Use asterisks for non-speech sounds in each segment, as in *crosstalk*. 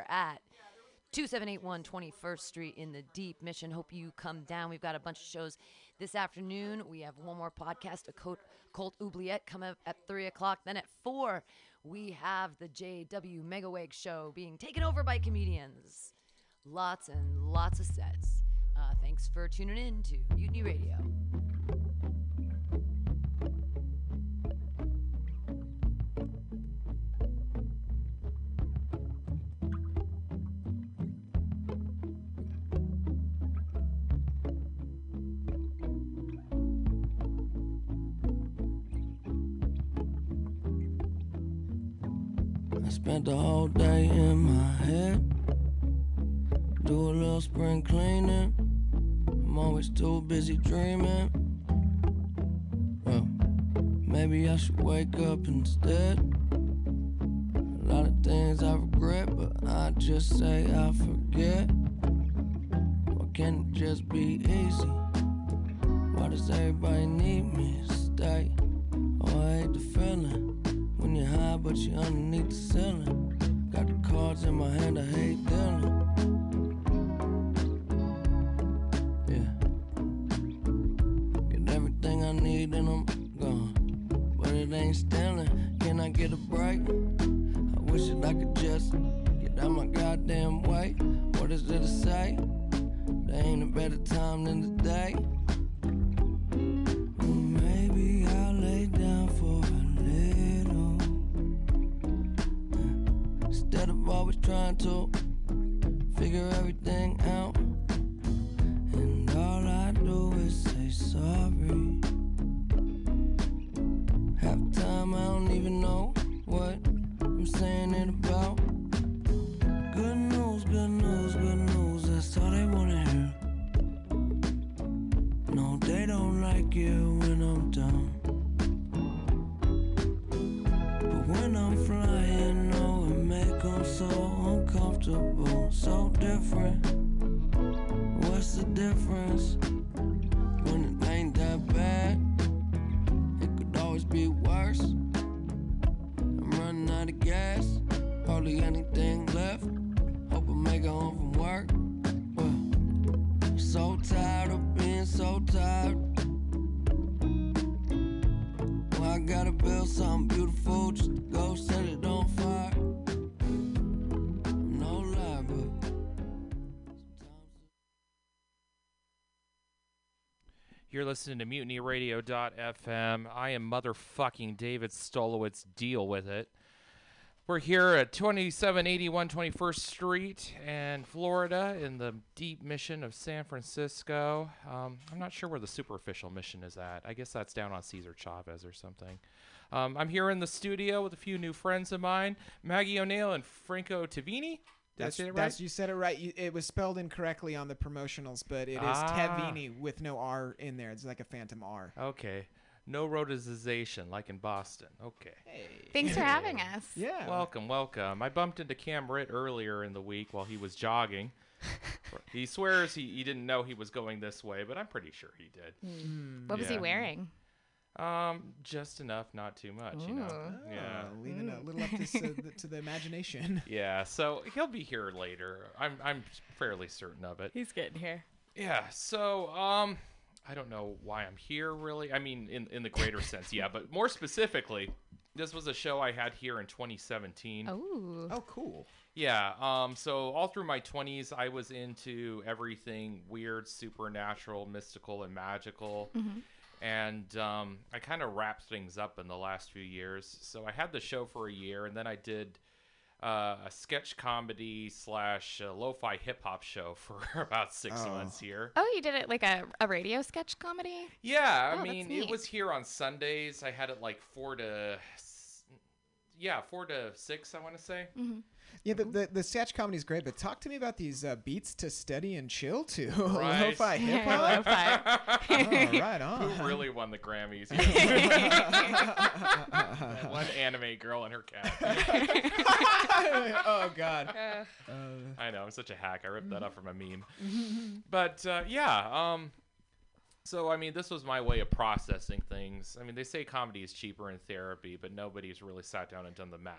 we're at 2781 21st Street in the Deep Mission. Hope you come down. We've got a bunch of shows this afternoon. We have one more podcast, a Cult, Cult Oubliette, come up at 3 o'clock. Then at 4, we have the JW Megaweg show being taken over by comedians. Lots and lots of sets. Uh, thanks for tuning in to Mutiny Radio. Spent the whole day in my head. Do a little spring cleaning. I'm always too busy dreaming. Well, maybe I should wake up instead. A lot of things I regret, but I just say I forget. Why can't it just be easy? Why does everybody need me to stay? Oh, I hate the feeling when you're high, but you're underneath the ceiling. Got the cards in my hand, I hate dealing. You're listening to MutinyRadio.fm. I am motherfucking David Stolowitz. Deal with it. We're here at 2781 21st Street in Florida in the deep mission of San Francisco. Um, I'm not sure where the superficial mission is at. I guess that's down on Cesar Chavez or something. Um, I'm here in the studio with a few new friends of mine, Maggie O'Neill and Franco Tavini. Did That's, I say it right? that's you said it right. You, it was spelled incorrectly on the promotionals, but it is Ah. Tevini with no R in there. It's like a phantom R. Okay. No rotization like in Boston. Okay. Hey. Thanks for having us. Yeah. Welcome, welcome. I bumped into Cam Ritt earlier in the week while he was jogging. *laughs* he swears he, he didn't know he was going this way, but I'm pretty sure he did. What was he wearing? Um, just enough, not too much, you know. Ooh. Yeah. Oh, leaving a little up to, s- uh, *laughs* the, to the imagination. *laughs* Yeah, so he'll be here later. I'm I'm fairly certain of it. He's getting here. Yeah, so um I don't know why I'm here really. I mean in in the greater sense, yeah, but more specifically, this was a show I had here in 2017. Oh. Oh, cool. Yeah. Um. So all through my twenties, I was into everything weird, supernatural, mystical, and magical. And um, I kind of wrapped things up in the last few years. So I had the show for a year, and then I did uh, a sketch comedy slash uh, lo-fi hip hop show *laughs* for about six Oh. months here. Oh, you did it like a, a radio sketch comedy? Yeah, I Oh, mean, it was here on Sundays. I had it like four to, s- yeah, four to six. I want to say. Yeah, the, the, the sketch comedy is great, but talk to me about these uh, beats to steady and chill to. *laughs* Right. Lo-fi *laughs* hip hop. Lo-fi. oh, right on. Who really won the Grammys? *laughs* One anime girl and her cat. oh, God. I know, I'm such a hack. I ripped that up from a meme. But uh, yeah, um, so I mean, this was my way of processing things. I mean, they say comedy is cheaper in therapy, but nobody's really sat down and done the math.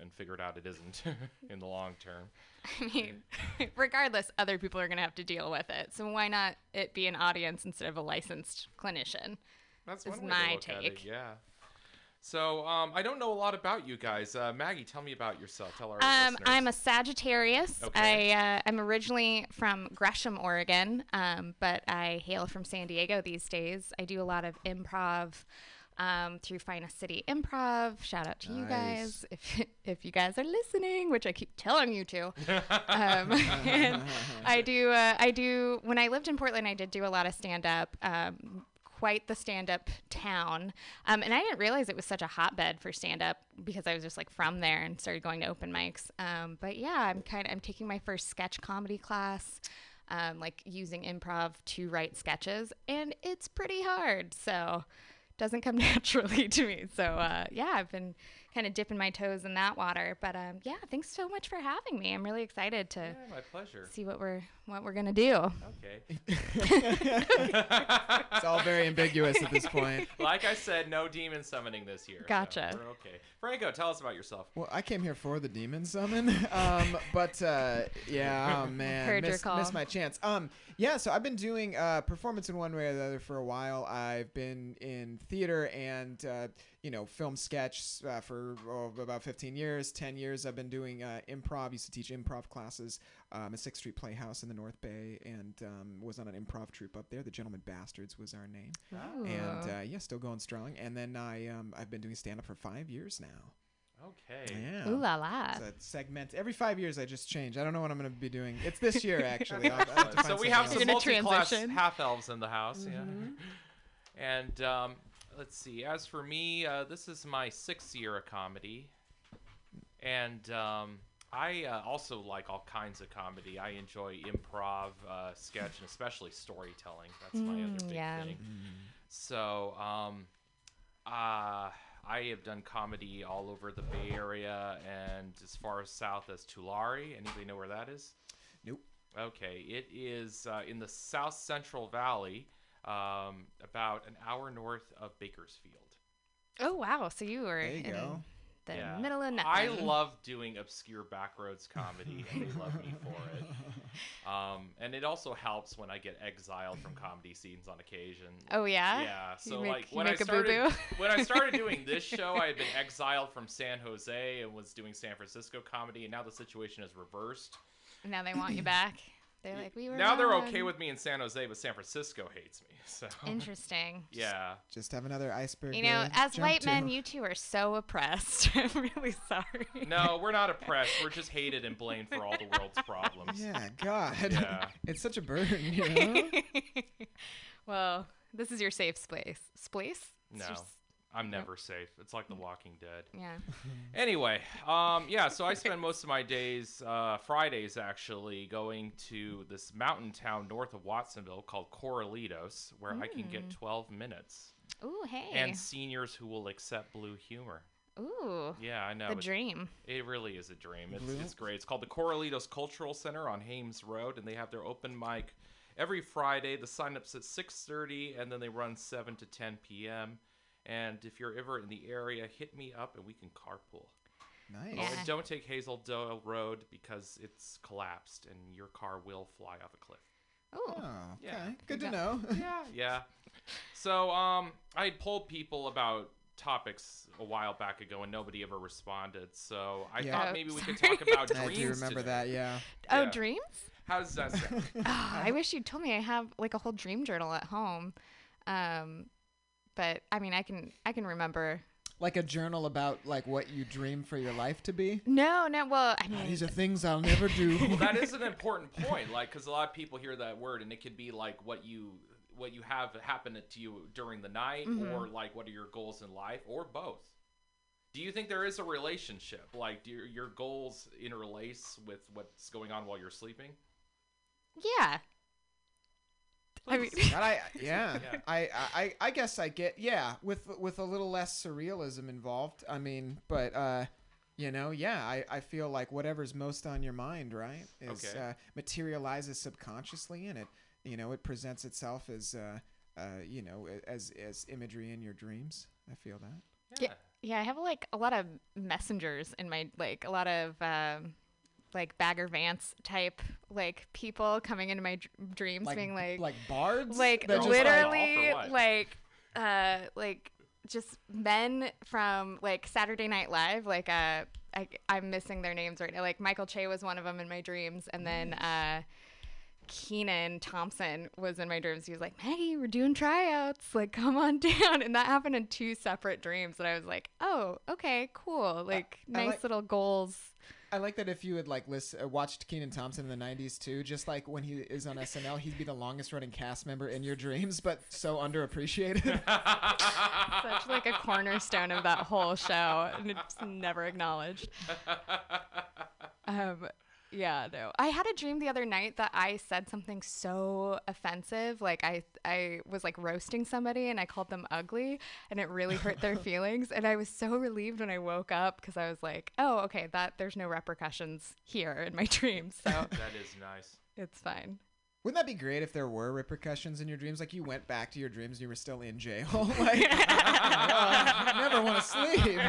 and figured out it isn't *laughs* in the long term. *laughs* I mean, *laughs* regardless, other people are going to have to deal with it. So why not it be an audience instead of a licensed clinician? That's Is way my to look at it, take. Yeah. So um, I don't know a lot about you guys. Uh, Maggie, tell me about yourself. Tell our Um, listeners. I'm a Sagittarius. Okay. I uh, I'm originally from Gresham, Oregon, um, but I hail from San Diego these days. I do a lot of improv um, through Finest City Improv. Shout out to you guys if *laughs* if you guys are listening, which I keep telling you to. *laughs* um, *laughs* I do uh, I do when I lived in Portland, I did do a lot of stand up. Um, quite the stand-up town. Um, and i didn't realize it was such a hotbed for stand-up because i was just like from there and started going to open mics. Um, but yeah i'm kind of i'm taking my first sketch comedy class um, like using improv to write sketches and it's pretty hard. So doesn't come *laughs* naturally to me. So uh, yeah i've been kind of dipping my toes in that water but um, yeah thanks so much for having me i'm really excited to Yeah, my pleasure. see what we're what we're gonna do Okay. *laughs* *laughs* It's all very ambiguous at this point. *laughs* like I said, no demon summoning this year. so Gotcha. we're okay. Franco, tell us about yourself. Well, I came here for the demon summon, um, but uh, yeah, oh man, Heard your missed, call. missed my chance. Um, yeah, so I've been doing uh, performance in one way or the other for a while. I've been in theater and uh, you know film sketch uh, for oh, about 15 years. 10 years I've been doing uh, improv. Used to teach improv classes um, at Sixth Street Playhouse in the North Bay, and um, was on an improv troupe up there. The Gentlemen Bastards was our name, and uh, yeah, still going strong. And then I um, I've been doing stand up for five years now. Okay. Yeah. ooh la la It's a segment. Every five years, I just change. I don't know what I'm going to be doing. It's this year, *laughs* actually. I'll, I'll so we have else. some You're multi-class half elves in the house. Yeah. Mm-hmm. *laughs* And um, let's see. As for me, uh, this is my sixth year of comedy, and um, I uh, also like all kinds of comedy. I enjoy improv, uh, sketch, and especially storytelling. That's my other Mm, big yeah. thing. So, um, uh, I have done comedy all over the Bay Area and as far south as Tulare. Anybody know where that is? Nope. Okay, it is uh, in the South Central Valley, um, about an hour north of Bakersfield. Oh wow! So you were There you in go. The Yeah. middle of nothing. I love doing obscure backroads comedy, and they love me for it. *laughs* Um, and it also helps when I get exiled from comedy scenes on occasion. Oh yeah. Yeah, so make- like when I started when I started doing *laughs* this show, I had been exiled from San Jose and was doing San Francisco comedy, and now the situation is reversed. Now they want you back. *laughs* They're like we were. Now they're wrong." okay with me in San Jose, but San Francisco hates me. *laughs* So Interesting. *laughs* yeah, Just have another iceberg. You know, to as jump white to. men, you two are so oppressed. *laughs* I'm really sorry. no, we're not oppressed. We're just hated and blamed for all the world's problems. Yeah, God. Yeah. it's such a burden, you know? well, this is your safe space. Space? It's No, just- I'm never safe. It's like The Walking Dead. yeah. *laughs* Anyway, um, yeah, so I spend most of my days, uh, Fridays actually, going to this mountain town north of Watsonville called Corralitos, where I can get 12 minutes. Ooh, hey. And seniors who will accept blue humor. Ooh. Yeah, I know. The it- dream. It really is a dream. It's, Blue? it's great. It's called the Corralitos Cultural Center on Hames Road, and they have their open mic every Friday. The sign-up's at 6.30, and then they run 7 to 10 p.m. And if you're ever in the area, hit me up, and we can carpool. Nice. Yeah. And don't take Hazel Dell Road because it's collapsed, and your car will fly off a cliff. Ooh. Oh, okay. Yeah. Good to Yeah. know. *laughs* Yeah, yeah. So um, I had polled people about topics a while back ago, and nobody ever responded. So I Yeah. thought Oh, maybe we could talk about *laughs* I dreams. do remember today. that, yeah. Oh, Yeah. dreams? How does that sound? *laughs* Oh, I wish you'd told me I have like a whole dream journal at home. Um, but I mean, I can I can remember. Like a journal about like what you dream for your life to be. No, no. Well, I mean, These are things I'll never do. *laughs* well, that is an important point. Like, because a lot of people hear that word, and it could be like what you what you have happen to you during the night, Mm-hmm. or like what are your goals in life, or both. Do you think there is a relationship? Like, do your, your goals interlace with what's going on while you're sleeping? yeah. I mean, But I, *laughs* yeah, Yeah. I, I, I guess I get, yeah, with with a little less surrealism involved. I mean, but uh, you know, yeah, I, I feel like whatever's most on your mind, right, is Okay. uh, materializes subconsciously, and it, you know, it presents itself as, uh, uh, you know, as as imagery in your dreams. I feel that. Yeah. yeah, I have like a lot of messengers in my like a lot of um, like Bagger Vance type like people coming into my dr- dreams, being like like bards, like that literally Off or what? like uh like just men from like Saturday Night Live like uh I, I'm missing their names right now. Like Michael Che was one of them in my dreams and then uh Kenan Thompson was in my dreams. He was like Maggie we're doing tryouts. Like come on *laughs* down. And that happened in two separate dreams and I was like oh okay cool. Like I nice like- little goals I like that if you had like list, uh, watched Kenan Thompson in the '90s too, just like when he is on SNL, he'd be the longest running cast member in your dreams, but so underappreciated. *laughs* such like a cornerstone of that whole show and it's never acknowledged *laughs* um yeah no. I had a dream the other night that i said something so offensive like i i was like roasting somebody and i called them ugly and it really hurt their *laughs* feelings and i was so relieved when i woke up because i was like oh okay that there's no repercussions here in my dreams so *laughs* That is nice. it's fine Wouldn't that be great if there were repercussions in your dreams? Like you went back to your dreams and you were still in jail. *laughs* like, oh, *laughs* *laughs* I never want to sleep.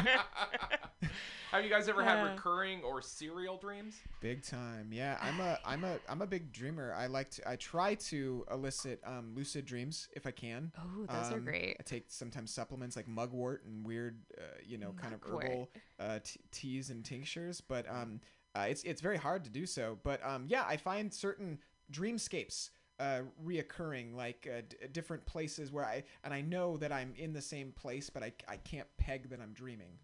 Have you guys ever had recurring or serial dreams? Big time, yeah. I'm a, I'm a, I'm a big dreamer. I like to, I try to elicit um, lucid dreams if I can. oh those are Um, great I take sometimes supplements like mugwort and weird, uh, you know, kind of Mugwort. herbal uh, t- teas and tinctures. But um, uh, it's it's very hard to do so. But um, yeah, I find certain dreamscapes uh, reoccurring, like uh, d- different places where I and I know that I'm in the same place, but I I can't peg that I'm dreaming.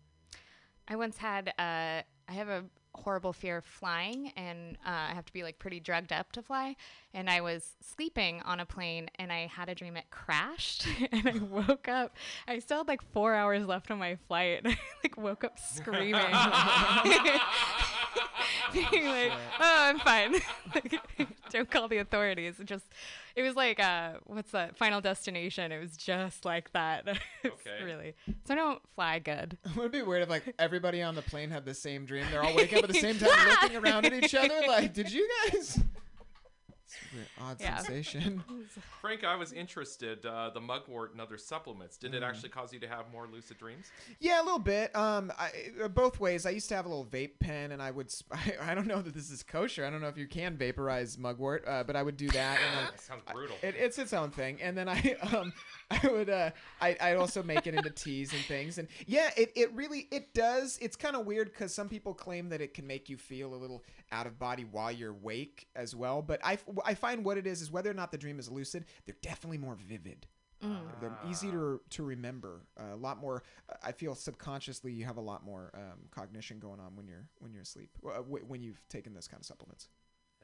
I once had uh, I have a horrible fear of flying, and uh, I have to be like pretty drugged up to fly. And I was sleeping on a plane, and I had a dream it crashed, *laughs* and I woke up. I still had like four hours left on my flight, and *laughs* I like woke up screaming, *laughs* being like, "Oh, I'm fine. Like, *laughs* don't call the authorities." It just, it was like, uh, what's that? Final Destination. It was just like that. *laughs* Okay. really. So I don't fly good. *laughs* It Would be weird if like everybody on the plane had the same dream? They're all waking up at the same time, looking around at each other. Like, did you guys? It's a odd Yeah. sensation. *laughs* Frank, I was interested. Uh, the mugwort and other supplements. Did it Mm. actually cause you to have more lucid dreams? Yeah, a little bit. Um, I, uh, both ways. I used to have a little vape pen, and I would. Sp- *laughs* I, I don't know that this is kosher. I don't know if you can vaporize mugwort, uh, but I would do that. And then *laughs* That sounds brutal. it, it's its own thing. And then I, um, I would, uh, I, I also make it into teas and things. And yeah, it, it really, it does. It's kind of weird because some people claim that it can make you feel a little out of body while you're awake as well. But I, I find what it is is whether or not the dream is lucid, they're definitely more vivid. They're easy to to remember. Uh, a lot more. I feel subconsciously you have a lot more um, cognition going on when you're when you're asleep. Uh, w- when you've taken those kind of supplements.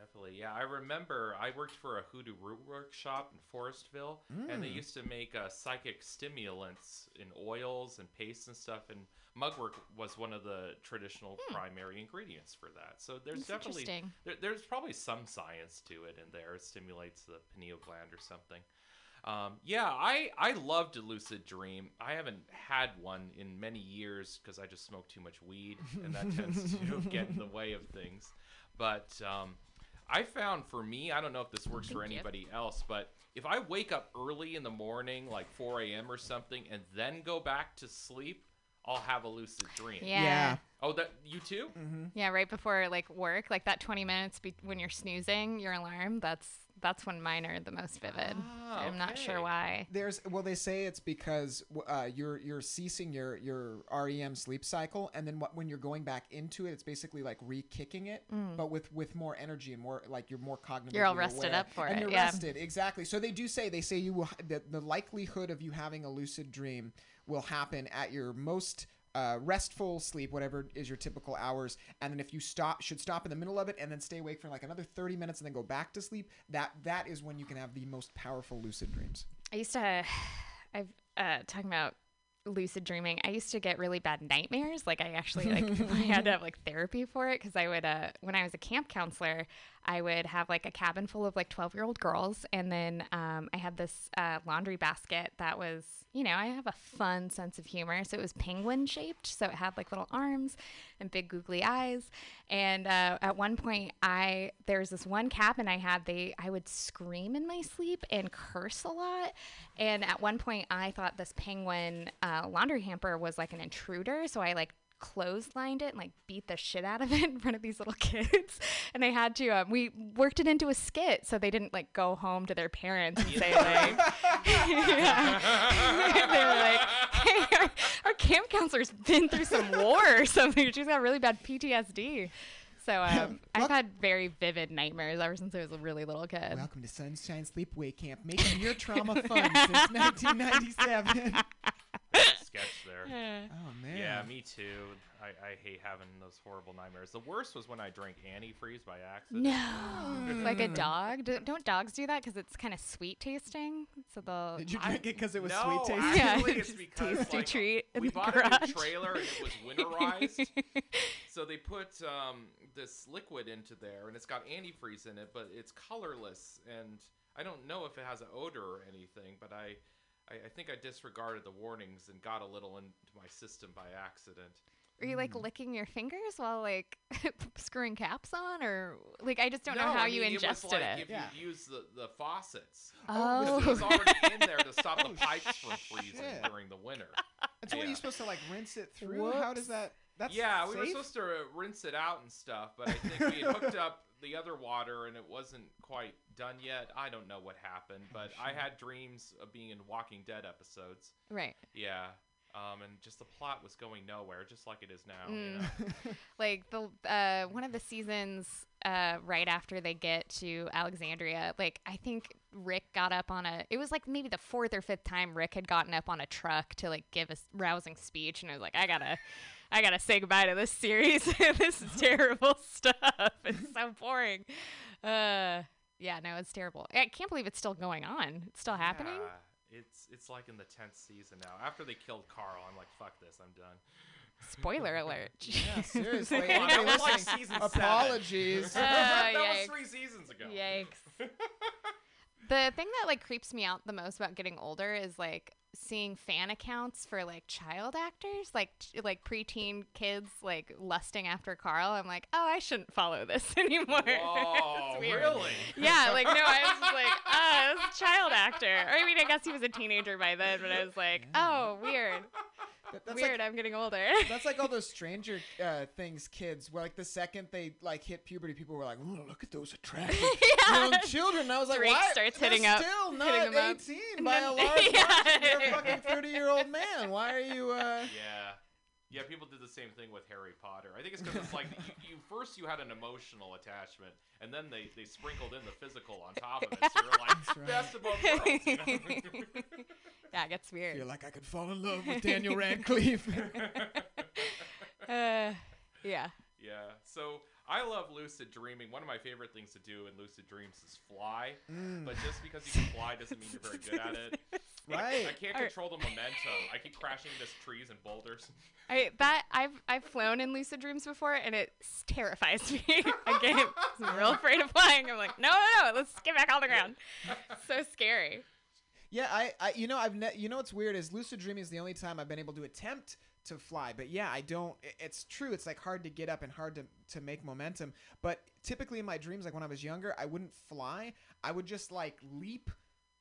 Definitely, yeah. I remember I worked for a hoodoo root workshop in Forestville, and they Mm. used to make uh, psychic stimulants in oils and pastes and stuff. And mugwort was one of the traditional primary ingredients for that. So there's That's definitely there, there's probably some science to it in there. It stimulates the pineal gland or something. Um, yeah, I I love to lucid dream. I haven't had one in many years because I just smoke too much weed, and that tends to *laughs* get in the way of things. But um, I found for me, I don't know if this works for Thank you. anybody else, but if I wake up early in the morning, like 4 a.m. or something, and then go back to sleep, I'll have a lucid dream. Yeah. Yeah. Oh, that you too? Mm-hmm. Yeah, right before like work, like that 20 minutes be- when you're snoozing your alarm, that's that's when mine are the most vivid. Ah, I'm not sure why. There's well, they say it's because uh, you're you're ceasing your your REM sleep cycle, and then what, when you're going back into it, it's basically like re-kicking it, but with with more energy and more like you're more cognitive. Mm. You're all rested up for and it, You're yeah. rested exactly. So they do say they say you will the, the likelihood of you having a lucid dream will happen at your most uh, restful sleep, whatever is your typical hours, and then if you stop, should stop in the middle of it and then stay awake for like another thirty minutes and then go back to sleep. That that is when you can have the most powerful lucid dreams. I used to *sighs* I've uh talking about lucid dreaming. I used to get really bad nightmares. Like I actually like *laughs* I had to *laughs* have like therapy for it because I would uh when I was a camp counselor, I would have like a cabin full of like 12 year old girls. And then um, I had this uh, laundry basket that was, you know, I have a fun sense of humor. So it was penguin shaped. So it had like little arms and big googly eyes. And uh, at one point, I, there was this one cabin I had, they, I would scream in my sleep and curse a lot. And at one point, I thought this penguin uh, laundry hamper was like an intruder. So I like clotheslined it and like beat the shit out of it *laughs* in front of these little kids. *laughs* And I had to, um, we worked it into a skit so they didn't like go home to their parents and say like, *laughs* they were like, hey, our, our camp counselor's been through some war or something. She's got really bad PTSD. So um, I've had very vivid nightmares ever since I was a really little kid. Welcome to Sunshine Sleepaway Camp, making your trauma fun since 1997. Sketch there. Oh man. Yeah, me too. I, I hate having those horrible nightmares. The worst was when I drank antifreeze by accident. No, *laughs* like a dog. Do, don't dogs do that because it's kind of sweet tasting? So they'll. Did you drink it because it was no, sweet tasting? actually, Yeah, it's *laughs* just because tasty like, treat in we the bought a garage. new trailer and it was *laughs* winterized. so they put um, this liquid into there, and it's got antifreeze in it, but it's colorless, and I don't know if it has an odor or anything. But I, I, I think I disregarded the warnings and got a little into my system by accident. Were you like licking your fingers while like *laughs* screwing caps on, or like I just don't know how I you mean, it was ingested like it? If Yeah. you use the, the faucets. Oh, Because it was already in there to stop the *laughs* pipes from freezing shit. during the winter. And so, what are you supposed to like rinse it through? How does that? That's yeah, we were supposed to uh, rinse it out and stuff, but I think we had hooked up the other water and it wasn't quite done yet. I don't know what happened, but I had dreams of being in Walking Dead episodes. right. Yeah. Um, and just the plot was going nowhere, just like it is now. You Mm. know? *laughs* Like the uh, one of the seasons uh, right after they get to Alexandria, like I think Rick got up on a. It was like maybe the fourth or fifth time Rick had gotten up on a truck to like give a rousing speech, and I was like, I gotta. I gotta say goodbye to this series. *laughs* this is terrible *laughs* stuff. It's so boring. Uh, yeah, no, it's terrible. I can't believe it's still going on. It's still happening. Yeah, it's it's like in the tenth season now. After they killed Carl, I'm like, fuck this, I'm done. Spoiler *laughs* alert. Yeah, seriously. Well, Anybody like season seven. apologies. Uh, that yikes. was three seasons ago. Yikes. the thing that like creeps me out the most about getting older is like seeing fan accounts for like child actors, like like preteen kids like lusting after Carl. I'm like, oh, I shouldn't follow this *laughs* anymore. *laughs* Weird. really? Yeah, like no, I was just like, oh, this child actor. Or I mean, I guess he was a teenager by then, but I was like, oh, weird, That's weird. like I'm getting older. that's like all those *laughs* Stranger uh, Things kids, where like the second they like hit puberty, people were like, "Ooh, look at those attractive *laughs* young children." And I was like, Drake "Why?" starts They're hitting up- still not hitting them up. 18 by *laughs* a then- large Yeah. margin. You're a fucking 30 year old man. Why are you? Uh... Yeah. Yeah, people did the same thing with Harry Potter. I think it's because it's like you, you first you had an emotional attachment, and then they, they sprinkled in the physical on top of it. So you're like, right. best of both worlds. You know? *laughs* yeah, it gets weird. Feel like I could fall in love with Daniel Radcliffe. *laughs* Uh, yeah. yeah. So I love lucid dreaming. One of my favorite things to do in lucid dreams is fly. Mm. But just because you can fly doesn't mean you're very good at it. right. *laughs* I can't Or- control the momentum. I keep crashing into trees and boulders. *laughs* I that I've I've flown in lucid dreams before and it terrifies *laughs* me. Again, I'm real afraid of flying. I'm like, no, no, no, let's get back on the ground. So scary. Yeah, I, I you know I've ne- you know what's weird is lucid dreaming is the only time I've been able to attempt to fly. But yeah, I don't. It's true. It's like hard to get up and hard to to make momentum. But typically in my dreams, like when I was younger, I wouldn't fly. I would just like leap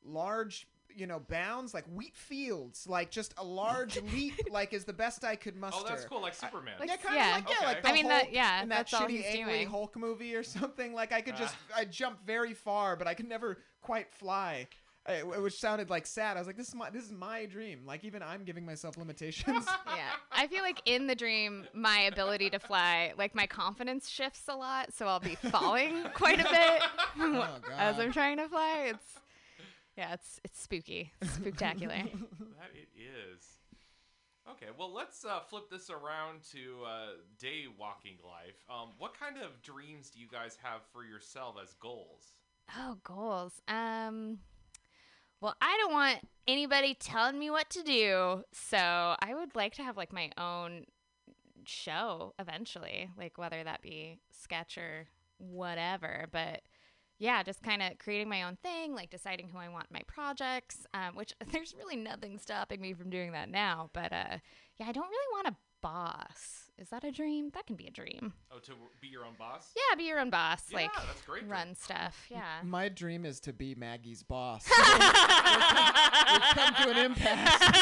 large. You know, bounds like wheat fields, like just a large *laughs* leap, like is the best I could muster. Oh, that's cool, like Superman. Like- Yeah, kind of Yeah. like yeah, Okay. like the I mean, that- yeah, in that that's all shitty he's angry doing. Hulk movie or *laughs* something. Like I could uh. just I jump very far, but I could never quite fly. I, which sounded like sad. I was like, "This is my this is my dream." Like even I'm giving myself limitations. *laughs* Yeah. I feel like in the dream, my ability to fly, like my confidence shifts a lot, so I'll be *laughs* falling quite a bit *laughs* Oh, as I'm trying to fly. It's yeah, it's it's spooky, spectacular. That it is. Okay, well, let's uh, flip this around to uh, day walking life. Um, what kind of dreams do you guys have for yourself as goals? Oh, goals. Um well, I don't want anybody telling me what to do. So, I would like to have like my own show eventually, like whether that be sketch or whatever. But yeah, just kind of creating my own thing, like deciding who I want my projects, um, which *laughs* there's really nothing stopping me from doing that now. But uh, yeah, I don't really want a boss. Is that a dream? That can be a dream. Oh, to be your own boss? Yeah, be your own boss. Yeah, like that's great dream. run stuff. Yeah. My dream is to be Maggie's boss. *laughs* We've come to an impasse.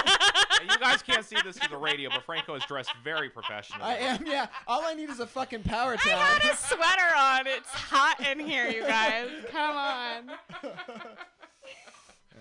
You guys can't see this through the radio, but Franco is dressed very professionally. I am, yeah. All I need is a fucking power I had a sweater on. It's hot in here, you guys. Come on. *laughs*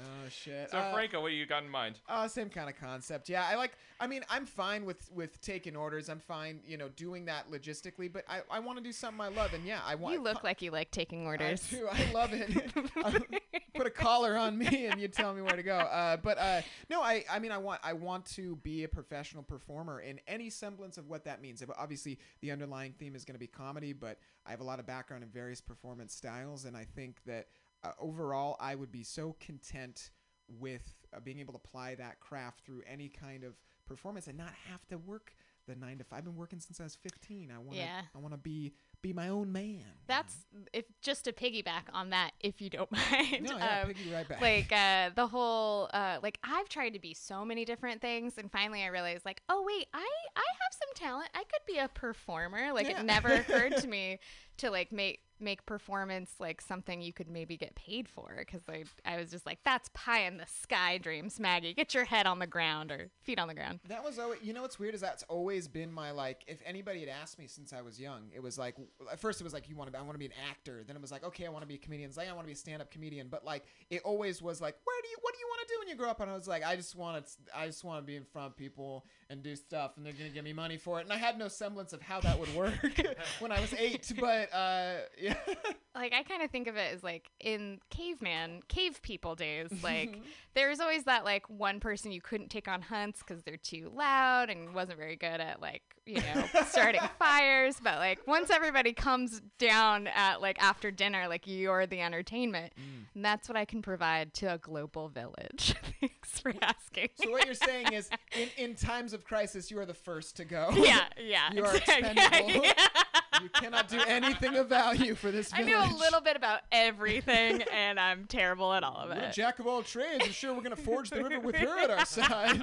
Oh shit. So, Uh, Franco, what do you got in mind? Uh, same kind of concept. Yeah, I like. I mean, I'm fine with with taking orders. I'm fine, you know, doing that logistically. But I, I want to do something I love, and yeah, I want. You look like you like taking I orders. do. I love it. *laughs* Put a collar on me, and you tell me where to go. Uh, but uh, no, I. I mean, I want. I want to be a professional performer in any semblance of what that means. Obviously, the underlying theme is going to be comedy, but I have a lot of background in various performance styles, and I think that uh, overall, I would be so content with uh, being able to apply that craft through any kind of performance and not have to work the nine to five. I've been working since I was 15. I want to. Yeah. I want to be be my own man. That's if just to piggyback on that, if you don't *laughs* mind. No, yeah, um, piggy right back. like uh, the whole uh, like I've tried to be so many different things, and finally I realized like, oh wait, I I have some talent. I could be a performer. Like Yeah. it never occurred to *laughs* me to like make make performance like something you could maybe get paid for because I I was just like that's pie in the sky dreams, Maggie. Get your head on the ground or feet on the ground. That was always, you know what's weird is that's always been my like. If anybody had asked me since I was young, it was like at first it was like you want to, I want to be an actor. Then it was like okay, I want to be a comedian. It's like I want to be a stand-up comedian. But like it always was like, where do you, what do you want to do when you grow up? And I was like, I just want to, I just want to be in front of people and do stuff, and they're gonna give me money for it. And I had no semblance of how that would work *laughs* when I was eight. But uh, yeah, *laughs* like I kind of think of it as like in caveman, cave people days. *laughs* Like there's always that like one person you couldn't take on hunts because they're too loud and wasn't very good at like you know *laughs* starting fires. But like once everybody comes down at like after dinner, like you're the entertainment, mm. and that's what I can provide to a global village. Thanks for asking. so what you're saying is, in, in times of crisis, you are the first to go. yeah, yeah. You are exactly. expendable. Yeah. You cannot do anything of value for this I village. know a little bit about everything, and I'm terrible at all of We're a it. jack of all trades. I'm sure we're gonna forge the river with her at our side.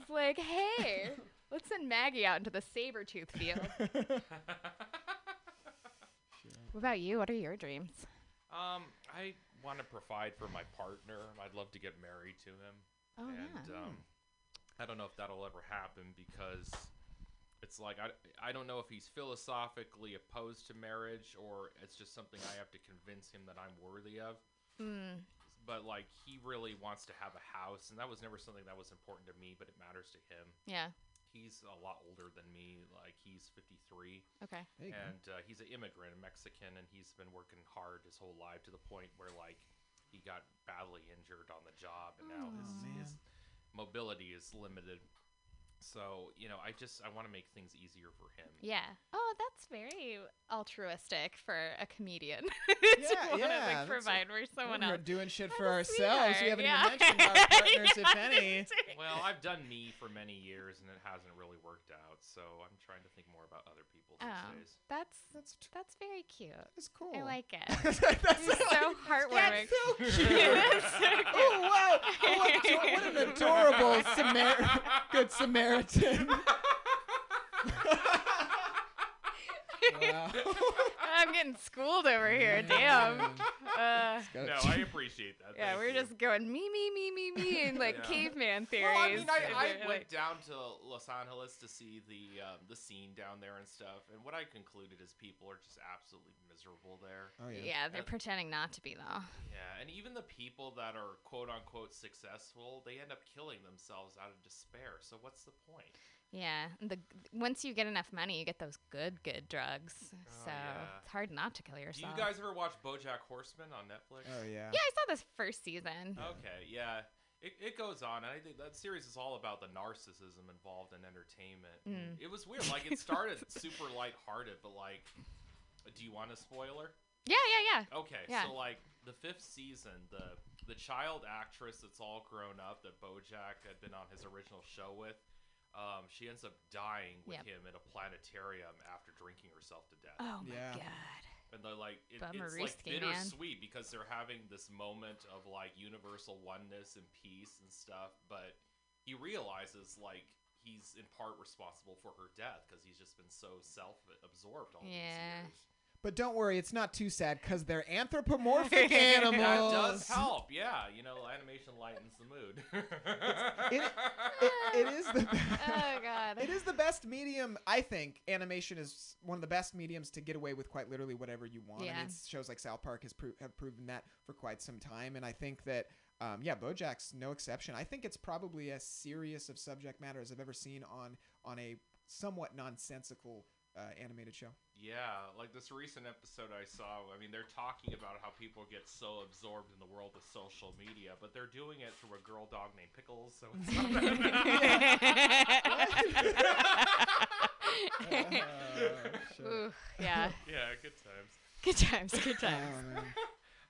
It's like, hey, let's send Maggie out into the saber tooth field. what about you? What are your dreams? Um, I want to provide for my partner. I'd love to get married to him. Oh and yeah. um, I don't know if that'll ever happen because it's like I, I don't know if he's philosophically opposed to marriage or it's just something I have to convince him that I'm worthy of. Mm, But like he really wants to have a house, and that was never something that was important to me, but it matters to him. yeah. He's a lot older than me. Like he's 53, Okay. There and uh, he's an immigrant, a Mexican, and he's been working hard his whole life to the point where like he got badly injured on the job, and now his, his mobility is limited. So you know, I just I want to make things easier for him. Yeah. Oh, that's very altruistic for a comedian. *laughs* Yeah, to wanna, yeah, like provide for someone else. We're doing shit for ourselves. We sweetheart, haven't yeah. even mentioned our *laughs* partners, if any. Well, I've done me for many years, and it hasn't really worked out. So I'm trying to think more about other people these Oh, days. that's That's t- that's very cute. that's cool. I like it. *laughs* that's It's so heartwarming. That's so cute. oh wow! Oh, what, what an adorable Samar- good Samaritan. *laughs* *laughs* wow. I'm getting schooled over here. Damn. *laughs* Uh, No. I *laughs* appreciate that. yeah, thank we're you. just going me, me, me, me, me, and like Yeah. caveman theories. Well, I mean, I, and I they're went like- down to Los Angeles to see the um, the scene down there and stuff, and what I concluded is people are just absolutely miserable there. Oh yeah. yeah, they're And- pretending not to be though. Yeah, and even the people that are quote unquote successful, they end up killing themselves out of despair. So what's the point? Yeah, the once you get enough money, you get those good, good drugs. so Oh, yeah. it's hard not to kill yourself. Do yourself. you guys ever watch BoJack Horseman on Netflix? Oh yeah. Yeah, I saw this first season. Okay, yeah. It, it goes on, and I think that series is all about the narcissism involved in entertainment. Mm. It was weird. Like, it started *laughs* super lighthearted, but, like, do you want a spoiler? Yeah, yeah, yeah. Okay, Yeah. so, like, the fifth season, the the child actress that's all grown up that Bojack had been on his original show with, Um, she ends up dying with Yep. him in a planetarium after drinking herself to death. Oh my Yeah. god. And they're like, it, it's risky, like man. bittersweet because they're having this moment of like universal oneness and peace and stuff, but he realizes like he's in part responsible for her death because he's just been so self-absorbed all Yeah. these years. But don't worry, it's not too sad because they're *laughs* anthropomorphic animals. That does help, yeah. You know, animation lightens the mood. It, it, it is the *laughs* Oh god. it is the best medium. I think animation is one of the best mediums to get away with quite literally whatever you want. I Yeah. mean, shows like South Park has pro- have proven that for quite some time, and I think that. Um, yeah, BoJack's no exception. I think it's probably as serious of subject matter as I've ever seen on on a somewhat nonsensical uh, animated show. Yeah, like this recent episode I saw, I mean, they're talking about how people get so absorbed in the world of social media, but they're doing it through a girl dog named Pickles, so it's not *laughs* bad. *laughs* Ooh, yeah. yeah, good times. Good times. Good times. Oh, man.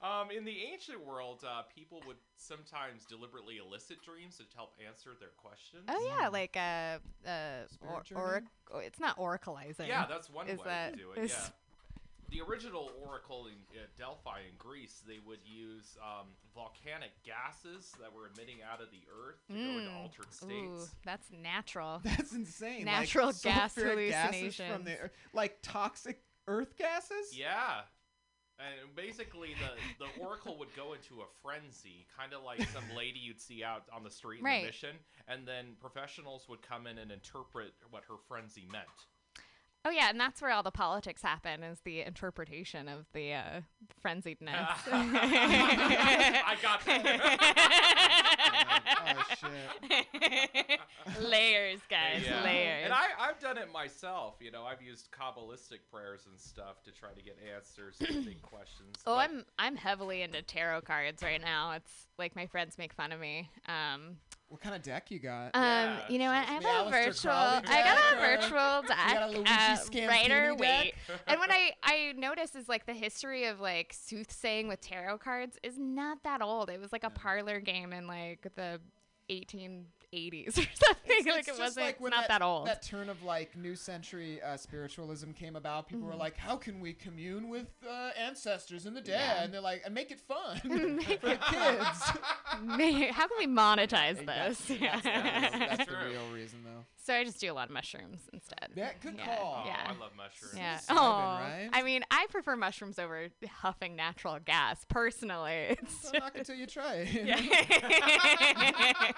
Um, in the ancient world, uh, people would sometimes deliberately elicit dreams to help answer their questions. Oh yeah, like uh, uh, or, Spirit or, it's not oracleizing. Yeah, that's one Is way that- to do it. is- Yeah. The original oracle in uh, Delphi in Greece, they would use um, volcanic gases that were emitting out of the earth to go into Mm. altered Ooh, that's natural. *laughs* That's insane. Natural like, gas sulfuric gases from hallucinations. the ear- like toxic earth gases. Yeah. And basically, the, the oracle would go into a frenzy, kind of like some lady you'd see out on the street in Right. the mission, and then professionals would come in and interpret what her frenzy meant. Oh yeah, and that's where all the politics happen is the interpretation of the uh, frenziedness. *laughs* I got that. oh shit. layers, guys, Yeah. layers. And I, I've done it myself. You know, I've used Kabbalistic prayers and stuff to try to get answers to big *clears throat* questions. Oh, but- I'm I'm heavily into tarot cards right now. It's like my friends make fun of me. Um, What kind of deck you got? um, Yeah, you know, I I have a Aleister virtual. I got a virtual deck. got a Luigi uh, Scampini Rider deck? Waite. *laughs* and what I I notice is like the history of like soothsaying with tarot cards is not that old. It was like a parlor game in like the 1880s or *laughs* something. It's, like it's it wasn't. like not that, old. That turn of like new century uh, spiritualism came about. People Mm-hmm. were like, "How can we commune with uh, ancestors and the dead?" Yeah. And they're like, "And make it fun *laughs* *laughs* for the kids." How can we monetize That's- this? That's, that's, that's the real reason, though. So I just do a lot of mushrooms instead. Yeah, good Yeah, call. Oh, I love mushrooms. Yeah. Simon, Oh, right? I mean, I prefer mushrooms over huffing natural gas. Personally, it's Don't knock until you try it. *laughs* yeah. *laughs*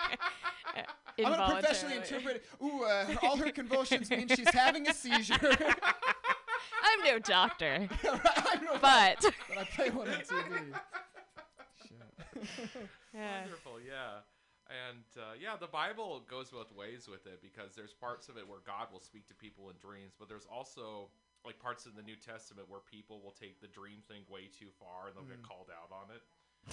I'm gonna professionally interpret it. Ooh, uh, all her convulsions mean she's *laughs* having a seizure. I'm no doctor, I know, but but I play one on TV. Shit. yeah. Wonderful, yeah. And uh, yeah, the Bible goes both ways with it because there's parts of it where God will speak to people in dreams, but there's also like parts in the New Testament where people will take the dream thing way too far and they'll get called out on it. *laughs*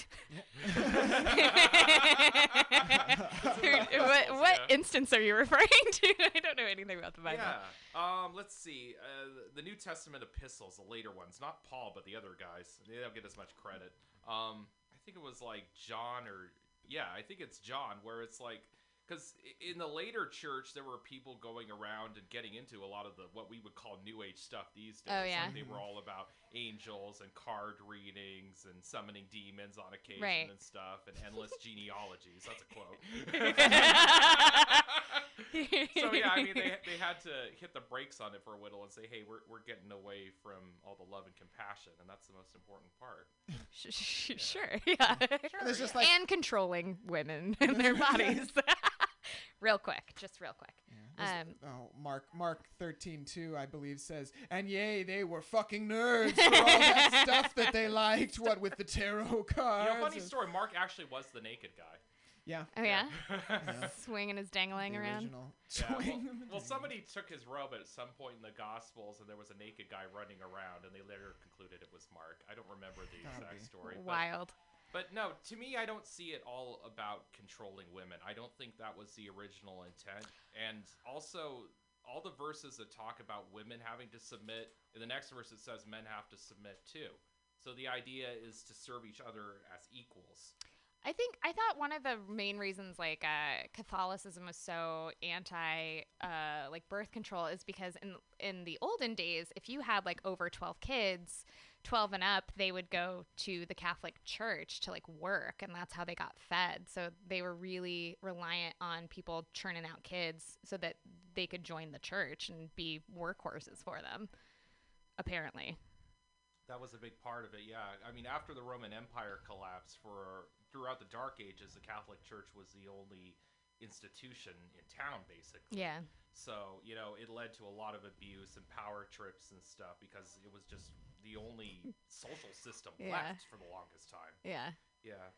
what what Yeah. instance are you referring *laughs* to? I don't know anything about the Bible. Yeah. Um, let's see. Uh, the New Testament epistles, the later ones, not Paul, but the other guys, they don't get as much credit. Um, I think it was like John or yeah, I think it's John, where it's like because in the later church there were people going around and getting into a lot of the what we would call New Age stuff these oh, days. Oh, yeah. Like they were all about angels and card readings and summoning demons on occasion Right. and stuff and endless *laughs* genealogies. That's a quote. *laughs* *laughs* so yeah, I mean, they, *laughs* they had to hit the brakes on it for a while and say, hey, we're, we're getting away from all the love and compassion, and that's the most important part. Sh- sh- Sure, *laughs* yeah. There's just like and controlling women *laughs* and their bodies. real quick, just real quick. There's- Um, oh, Mark Mark thirteen two, I believe, says, and yay, they were fucking nerds for all that stuff that they liked. What with the tarot cards? You know, funny story. Mark actually was the naked guy. Yeah. oh yeah, yeah. *laughs* swinging his dangling The around. original. Yeah, well, well, somebody took his robe at some point in the Gospels, and there was a naked guy running around, and they later concluded it was Mark. I don't remember the Gotta exact be. story. But, Wild. but no, to me, I don't see it all about controlling women. I don't think that was the original intent. And also, all the verses that talk about women having to submit, in the next verse it says men have to submit too. So the idea is to serve each other as equals. I think I thought one of the main reasons like uh, Catholicism was so anti uh, like birth control is because in in the olden days, if you had like over twelve kids, twelve and up, they would go to the Catholic Church to like work, and that's how they got fed. So they were really reliant on people churning out kids so that they could join the church and be workhorses for them. Apparently, That was a big part of it, yeah. I mean, after the Roman Empire collapsed, for throughout the Dark Ages, the Catholic Church was the only institution in town, basically. yeah, So, you know, it led to a lot of abuse and power trips and stuff because it was just the only social system Yeah. left for the longest time. yeah, Yeah.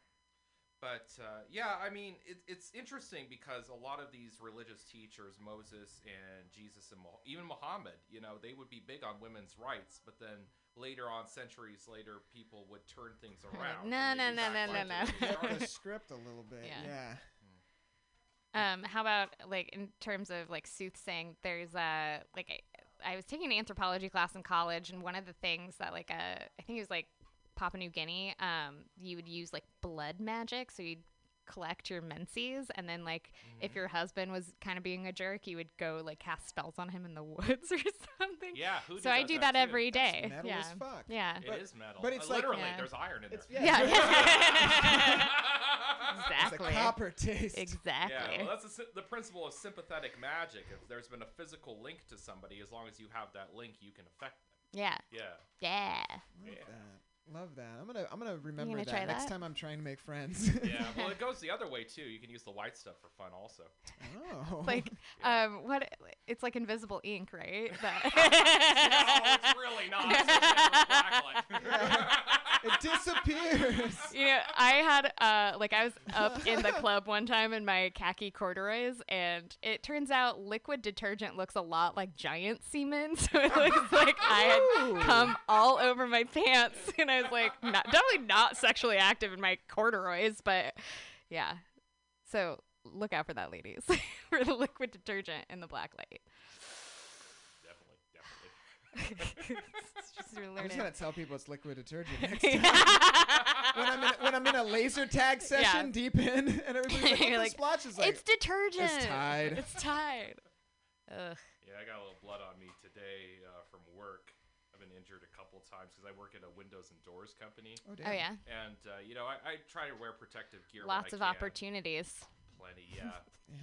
But uh, yeah, I mean, it, it's interesting because a lot of these religious teachers, Moses and Jesus and Mo- even Muhammad, you know, they would be big on women's rights, but then later on, centuries later, people would turn things *laughs* around. No, and no, no, no, no, no. it Flip started. the script a little bit. Yeah. Yeah. Um, how about like in terms of like soothsaying? There's a like I, I was taking an anthropology class in college, and one of the things that like uh, I think it was like Papua New Guinea, um, you would use like blood magic, so you'd collect your menses, and then like if your husband was kind of being a jerk, you would go like cast spells on him in the *laughs* woods or something. Yeah, who So I do that that, too? every day. metal yeah. as fuck. Yeah. It is metal. but it's Uh, like- literally, Yeah. there's iron in It's there. yeah. Yeah. *laughs* *laughs* It's a exactly. copper taste. Exactly. Yeah, well, that's the, the principle of sympathetic magic. If there's been a physical link to somebody, as long as you have that link, you can affect them. yeah. Yeah. Yeah. Love Yeah. That. Love that. I'm gonna I'm gonna remember gonna that try next that? time I'm trying to make friends. Yeah. Well, it *laughs* goes the other way too. You can use the white stuff for fun, also. oh. like *laughs* um what it's like invisible ink right *laughs* no, it's really not. Especially with blacklight. It disappears. *laughs* you know i had uh like i was up in the club one time in my khaki corduroys and it turns out liquid detergent looks a lot like giant semen *laughs* so it looks like i had come all over my pants and i was like not definitely not sexually active in my corduroys but yeah so look out for that ladies *laughs* for the liquid detergent in the black light definitely, definitely. It's just I'm just gonna tell people it's liquid detergent *laughs* next time. when I'm in when I'm in a laser tag session Yeah. deep in, and everybody's like, *laughs* like, the splotch is like?" it's detergent. It's Tide. It's Tide. Ugh. Yeah, I got a little blood on me today uh, from work. I've been injured a couple times because I work at a windows and doors company, oh, damn. Oh yeah. and uh, you know I, I try to wear protective gear. when Lots I of can. opportunities. Plenty, yeah. Yeah.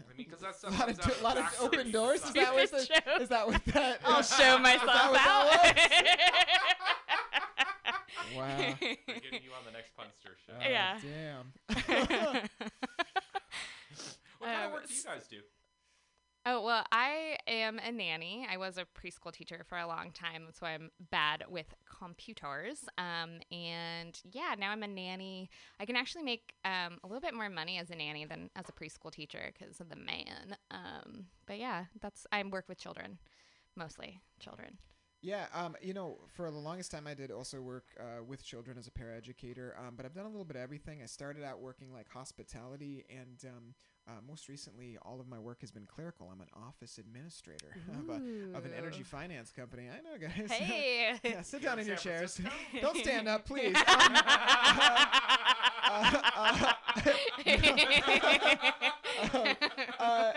*laughs* I mean, because that's A lot of, do- out lot of open doors. Is that what the, is that what that? *laughs* I'll show myself what out. *laughs* Wow. We're getting you on the next Punster show. Oh, Yeah. Damn. What kind Um, of work do you guys do? Oh well, I am a nanny. I was a preschool teacher for a long time. That's why I'm bad with computers. Um, and yeah, now I'm a nanny. I can actually make um, a little bit more money as a nanny than as a preschool teacher because of the man. Um, but yeah, that's I work with children, mostly children. Yeah, um, you know, for the longest time, I did also work uh, with children as a paraeducator. Um, but I've done a little bit of everything. I started out working like hospitality, and um, uh, most recently, all of my work has been clerical. I'm an office administrator *laughs* of, a, of an energy finance company. I know, guys. *laughs* Hey. yeah, sit down in your chairs. Don't stand up, please. Um, *laughs* uh, uh, uh,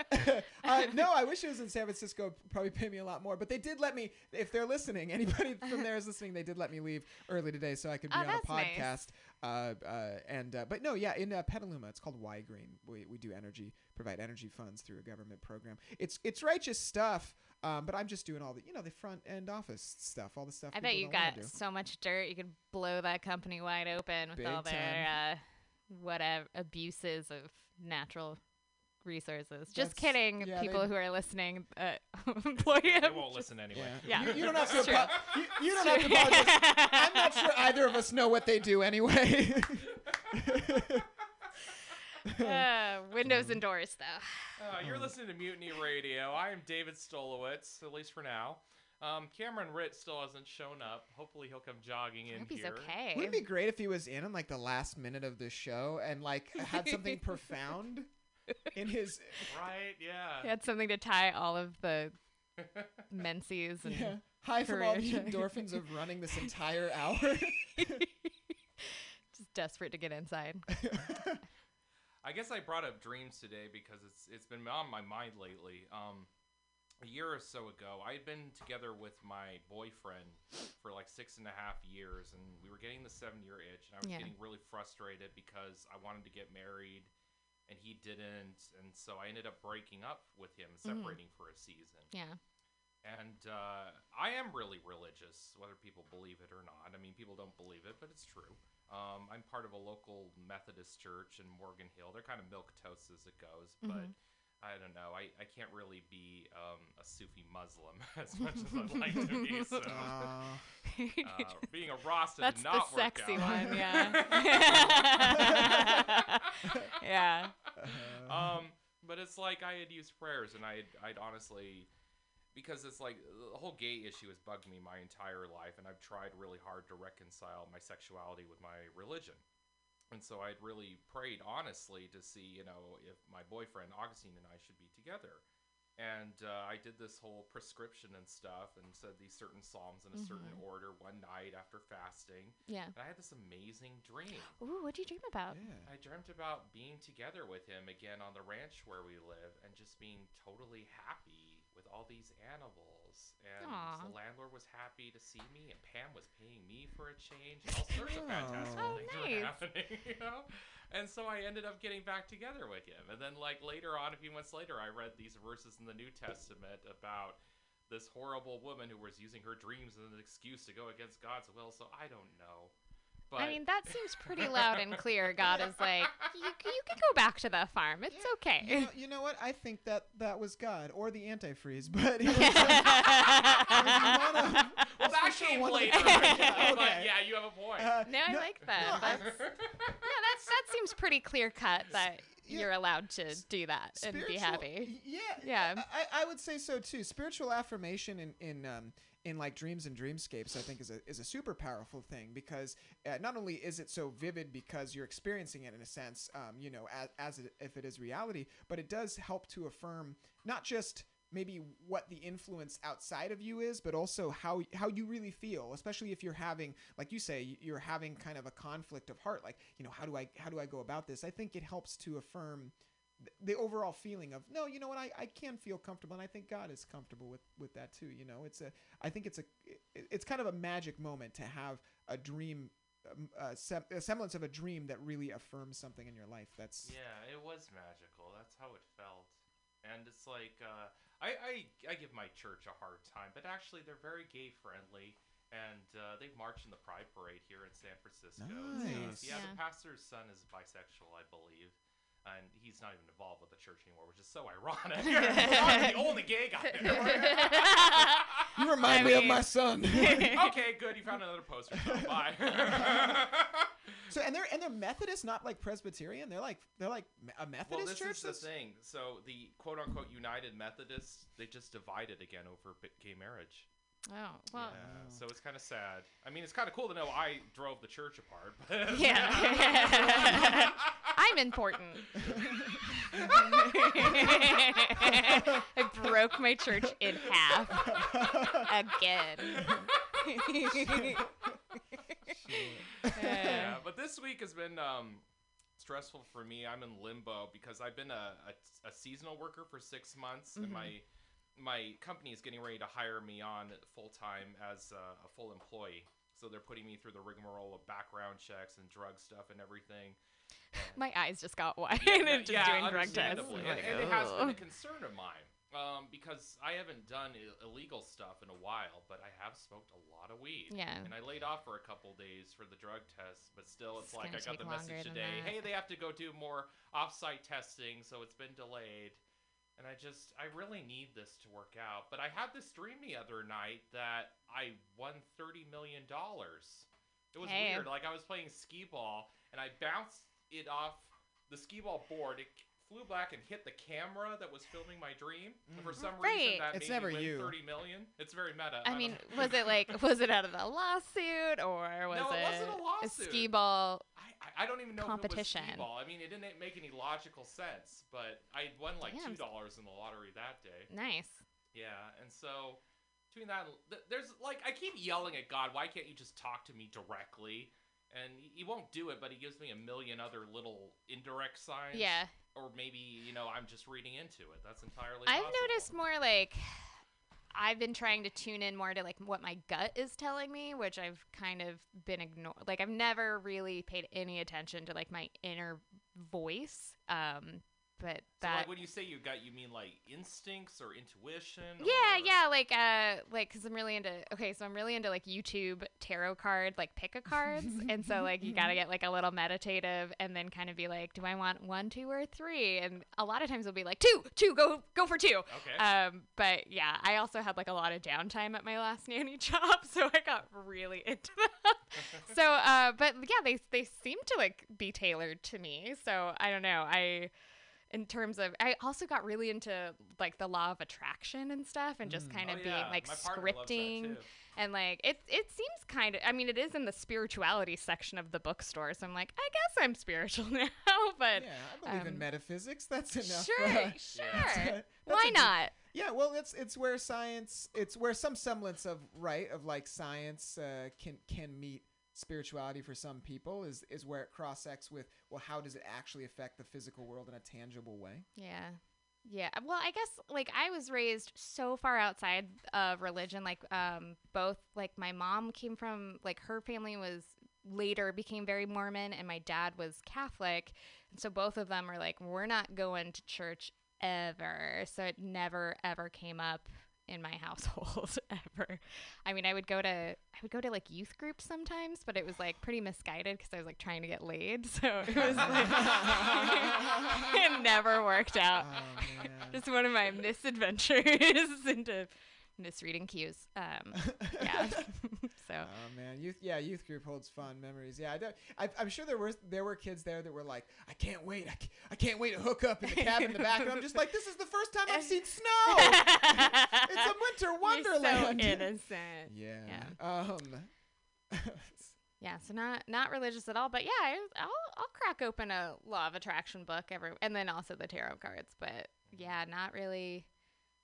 uh, no, I wish it was in San Francisco. Probably pay me a lot more, but they did let me. If they're listening, anybody from there is listening. They did let me leave early today, so I could be Oh, on a podcast. nice. Uh, uh, and uh, but no, yeah, in uh, Petaluma, it's called Ygrene. We, we do energy, provide energy funds through a government program. It's it's righteous stuff. Um, but I'm just doing all the you know the front end office stuff, all the stuff. I bet you got so much dirt you could blow that company wide open with Big all their uh, whatever abuses of natural resources. Just That's- kidding, yeah, people who are listening. Uh, *laughs* employ They him. won't listen anyway. Yeah. Yeah. You, you don't have to. True. apo- you, you don't have to apologize. I'm not *laughs* sure either of us know what they do anyway. *laughs* uh, windows and doors, though. Uh, you're listening to Mutiny Radio. I am David Stolowitz, at least for now. Um, Cameron Ritt still hasn't shown up. Hopefully, he'll come jogging I in hope he's here. okay. Wouldn't it be great if he was in on like the last minute of the show and like had something profound *laughs* in his? Right? Yeah. He had something to tie all of the *laughs* menses and Yeah. High from all the Career check. endorphins of running this entire *laughs* hour. just desperate to get inside. I guess I brought up dreams today because it's it's been on my mind lately. Um, a year or so ago, I had been together with my boyfriend for like six and a half years, and we were getting the seven year itch, and I was Yeah. getting really frustrated because I wanted to get married, and he didn't, and so I ended up breaking up with him, separating for a season. Yeah. And uh, I am really religious, whether people believe it or not. I mean, people don't believe it, but it's true. Um, I'm part of a local Methodist church in Morgan Hill. They're kind of milk toast as it goes, but I don't know. I, I can't really be um, a Sufi Muslim *laughs* as much as I'd like to be. So *laughs* Aw. *laughs* uh, being a Rasta That's did the not work sexy out. one, yeah. yeah. um, but it's like I had used prayers, and I'd, I'd honestly, because it's like the whole gay issue has bugged me my entire life, and I've tried really hard to reconcile my sexuality with my religion. And so I'd really prayed honestly to see, you know, if my boyfriend Augustine and I should be together. And uh, I did this whole prescription and stuff, and said these certain psalms in a certain order one night after fasting. Yeah. And I had this amazing dream. Ooh, what'd you dream about? Yeah. I dreamt about being together with him again on the ranch where we live and just being totally happy with all these animals. And Aw. the landlord was happy to see me, and Pam was paying me for a change. And all sorts of fantastic Oh, things nice. were happening, *laughs* you know? And so I ended up getting back together with him. And then, like, later on, a few months later, I read these verses in the New Testament about this horrible woman who was using her dreams as an excuse to go against God's will. So I don't know. But I mean, that seems pretty *laughs* loud and clear. God is like, you, you can go back to the farm. It's You okay. know, you know what? I think that that was God or the antifreeze, but it *laughs* *laughs* was, one of- well, that sure came one of the- later. Yeah, But yeah, you have a point. uh, no, I like that. no, I- That's, yeah, that's, that seems pretty clear cut that Yeah. you're allowed to do that and be happy. Yeah, Yeah. I, I would say so too. Spiritual affirmation in in um, in like dreams and dreamscapes, I think is a is a super powerful thing because uh, not only is it so vivid because you're experiencing it in a sense, um, you know, as, as it, if it is reality, but it does help to affirm not just maybe what the influence outside of you is but also how how you really feel especially if you're having like you say you're having kind of a conflict of heart like you know how do i how do i go about this i think it helps to affirm the overall feeling of no you know what i, I can feel comfortable and i think god is comfortable with with that too you know it's a i think it's a it's kind of a magic moment to have a dream um, a, a semblance of a dream that really affirms something in your life that's Yeah, it was magical. That's how it felt. And it's like uh, I, I I give my church a hard time, but actually they're very gay friendly. And uh, they've marched in the Pride Parade here in San Francisco. and stuff. Nice. Yeah, Yeah. the pastor's son is bisexual, I believe. And he's not even involved with the church anymore, which is so ironic. *laughs* I'm the only gay guy there. *laughs* you remind I me of my son *laughs* okay, good. You found another poster. So bye. So and they're and they're methodist not like presbyterian they're like they're like a methodist well, this church is the thing. So the quote unquote United Methodists, they just divided again over gay marriage. Oh, well, Yeah, so it's kind of sad. I mean, it's kind of cool to know I drove the church apart. But *laughs* yeah. *laughs* I'm important. *laughs* I broke my church in half again. Yeah, but this week has been um, stressful for me. I'm in limbo because I've been a, a, a seasonal worker for six months, and my my company is getting ready to hire me on full time as a, a full employee. So they're putting me through the rigmarole of background checks and drug stuff and everything. *laughs* My eyes just got wide *laughs* Yeah, and just yeah, doing drug tests. and, and it has been a concern of mine um, because I haven't done I- illegal stuff in a while, but I have smoked a lot of weed. Yeah. And I laid off for a couple days for the drug test, but still, it's, It's like I got the message today. Hey, they have to go do more off-site testing, so it's been delayed. And I just, I really need this to work out. But I had this dream the other night that I won thirty million dollars. It was Hey. weird. Like I was playing skee ball, and I bounced it off the skee ball board. It flew back and hit the camera that was filming my dream. And for mm-hmm. some Right. reason, that It's made never me win you. thirty million. It's very meta. I don't mean, was it like *laughs* was it out of the lawsuit or was No, it it, wasn't a lawsuit. skee ball? I, I- I don't even know if it was competition? skee ball. I mean, it didn't make any logical sense. But I won like Damn. two dollars in the lottery that day. Nice. Yeah, and so between that, there's like I keep yelling at God, why can't you just talk to me directly? and he- he won't do it, but he gives me a million other little indirect signs. Yeah. Or maybe you know I'm just reading into it. That's entirely. I've possible. noticed more like I've been trying to tune in more to like what my gut is telling me, which I've kind of been ignored. Like I've never really paid any attention to like my inner voice. Um, but So like when you say you got, you mean like instincts or intuition? yeah, or- yeah, like uh, like because I'm really into. Okay, so I'm really into like YouTube tarot card, like pick a *laughs* cards, and so like you gotta get like a little meditative, and then kind of be like, do I want one, two, or three? And a lot of times it'll be like two, two, go, go for two. Okay. Um, but yeah, I also had like a lot of downtime at my last *laughs* nanny job, so I got really into them. *laughs* so, uh, but yeah, they they seem to like be tailored to me. So I don't know. I in terms of I also got really into like the law of attraction and stuff and just kind Oh, of yeah. being like My partner loves that, scripting too. and like it it seems kind of I mean it is in the spirituality section of the bookstore so I'm like I guess I'm spiritual *laughs* now *laughs* but Yeah, I believe in um, metaphysics. That's enough. sure uh, sure that's a why good- not Yeah, well, it's it's where science, it's where some semblance of right of like science uh, can can meet spirituality for some people is is where it cross sects with well, how does it actually affect the physical world in a tangible way? Yeah. Yeah. Well, I guess like I was raised so far outside of religion. Like, um, both like my mom came from like her family was later became very Mormon, and my dad was Catholic, and so both of them are like, we're not going to church ever. So it never ever came up in my *laughs* household *laughs* ever. I mean, I would go to I would go to like youth groups sometimes, but it was like pretty misguided because I was like trying to get laid. *laughs* So it was like it never worked out. Oh. Just one of my misadventures into misreading cues. Um, *laughs* yeah. *laughs* so Oh man, youth yeah, youth group holds fun memories. Yeah, I, I'm sure there were there were kids there that were like, I can't wait, I, ca- I can't wait to hook up in the *laughs* cabin in the back. And I'm just like, this is the first time I've seen snow. it's a winter wonderland. You're so innocent. yeah. Yeah. Um. Yeah, so not not religious at all, but yeah, I, I'll I'll crack open a law of attraction book every, and then also the tarot cards. But yeah, not really.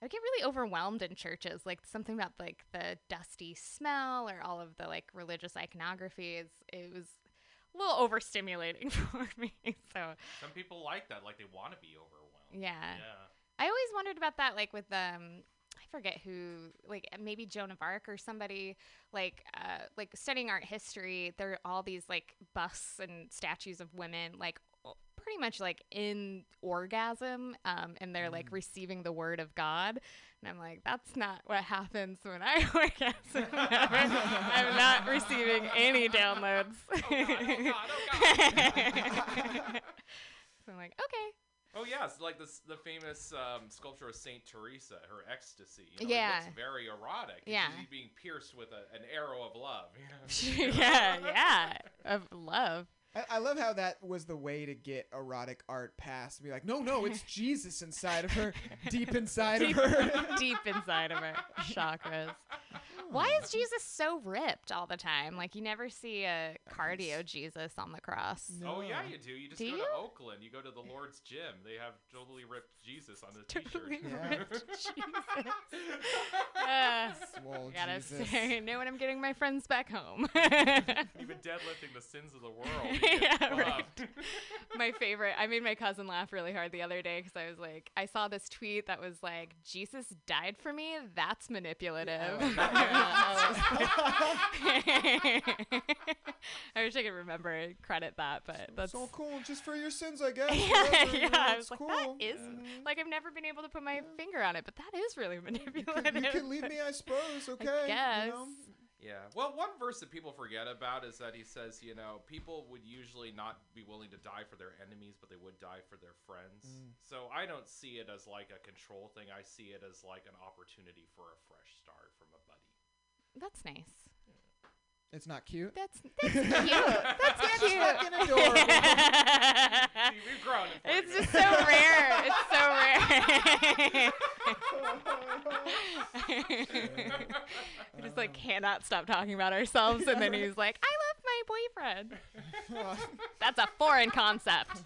I get really overwhelmed in churches, like something about like the dusty smell or all of the like religious iconography. Is it was a little overstimulating *laughs* for me. So Some people like that, like they want to be overwhelmed. yeah. Yeah. I always wondered about that, like with um, I forget who, like maybe Joan of Arc or somebody, like uh, like studying art history. There are all these like busts and statues of women, like pretty much like in orgasm, um, and they're like receiving the word of God. And I'm like, that's not what happens when I *laughs* orgasm. I'm not receiving any downloads. oh God, *laughs* so I'm like, okay. Oh yeah, it's like this the famous um, sculpture of Saint Teresa, her ecstasy. You know, Yeah. it looks very erotic. Yeah. she's being pierced with a, an arrow of love. you know? *laughs* yeah, yeah, of love. I, I love how that was the way to get erotic art past. Be like, no, no, it's *laughs* Jesus inside of her, deep *laughs* inside of her. *laughs* deep inside of her chakras. Why is Jesus so ripped all the time? Like you never see a cardio Jesus on the cross. Oh yeah, you do. You just Do go you? to Oakland. You go to the Lord's gym. They have totally ripped Jesus on *laughs* the t-shirt. Totally Yeah. ripped Jesus. Uh, *laughs* *laughs* Swole gotta Jesus. say, know when I'm getting my friends back home. Even deadlifting the sins of the world. Yeah, right. my favorite. I made my cousin laugh really hard the other day because I was like, I saw this tweet that was like, "Jesus died for me. That's manipulative." I wish I could remember and credit that, but that's so cool, just for your sins, I guess. *laughs* yeah, Whatever, yeah. I it's was like, cool. that is Mhm. like I've never been able to put my finger on it, but that is really You manipulative. you can leave me, I suppose. Okay. I guess. You know? Yeah. Well, one verse that people forget about is that he says, you know, people would usually not be willing to die for their enemies, but they would die for their friends. Mm. So I don't see it as like a control thing. I see it as like an opportunity for a fresh start from a buddy. That's nice. It's not cute. That's that's cute. *laughs* That's That's cute. fucking adorable. *laughs* See, we've grown It's just so rare. It's so rare. we just like cannot stop talking about ourselves, and then he's like, "I love my boyfriend." *laughs* That's a foreign concept.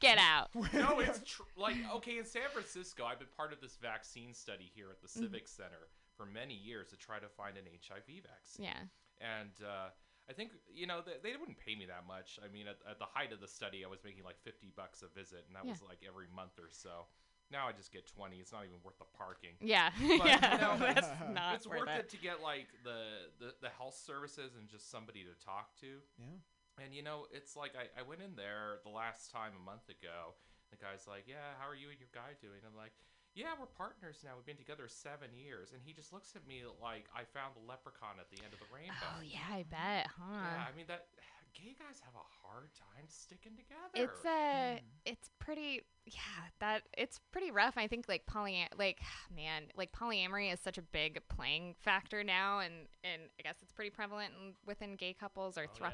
Get out. no, it's tr- like okay in San Francisco. I've been part of this vaccine study here at the Mm-hmm. Civic Center for many years to try to find an HIV vaccine. Yeah. And uh, I think you know they, they wouldn't pay me that much. I mean, at, at the height of the study, I was making like fifty bucks a visit, and that Yeah. was like every month or so. Now I just get twenty. It's not even worth the parking. Yeah, But, *laughs* yeah, you know, *laughs* that's not it's worth worth it. it to get like the, the the health services and just somebody to talk to. Yeah. And you know, it's like I, I went in there the last time a month ago. The guy's like, "Yeah, how are you and your guy doing?" I'm like, "Yeah, we're partners now. We've been together seven years." And he just looks at me like I found the leprechaun at the end of the rainbow. Oh yeah, I bet, huh? Yeah, I mean that gay guys have a hard time sticking together. It's uh it's pretty yeah, that it's pretty rough. I think like poly like *sighs* man, like polyamory is such a big playing factor now and and I guess it's pretty prevalent in, within gay couples or Oh, yeah.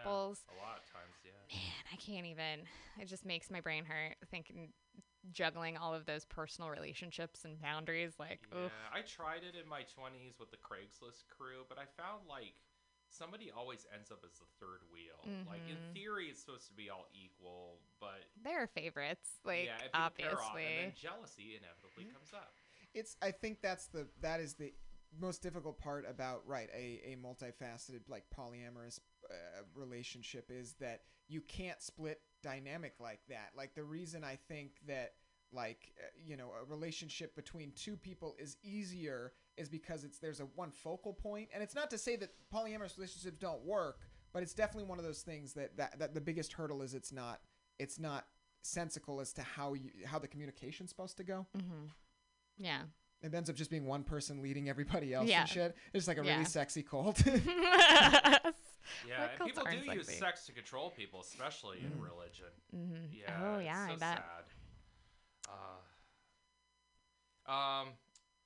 a lot of times, yeah. Man, I can't even. It just makes my brain hurt thinking juggling all of those personal relationships and boundaries like Yeah, oof. I tried it in my 20s with the Craigslist crew, but I found like somebody always ends up as the third wheel. Like in Mhm. theory, it's supposed to be all equal, but There are favorites, like yeah, if you off, obviously. and then jealousy inevitably comes up. it's i think that's the that is the most difficult part about right a, a multifaceted like polyamorous uh, relationship is that you can't split dynamic like that like the reason i think that like uh, you know a relationship between two people is easier is because it's there's a one focal point and it's not to say that polyamorous relationships don't work but it's definitely one of those things that that, that the biggest hurdle is it's not it's not sensical as to how you how the communication's supposed to go mm-hmm. Yeah. it ends up just being one person leading everybody else Yeah. and shit. It's like a Yeah. really sexy cult. *laughs* *laughs* Yeah, and people do use sex to control people, especially in religion. mm-hmm. Yeah. oh yeah, so I bet. Sad. Uh, um,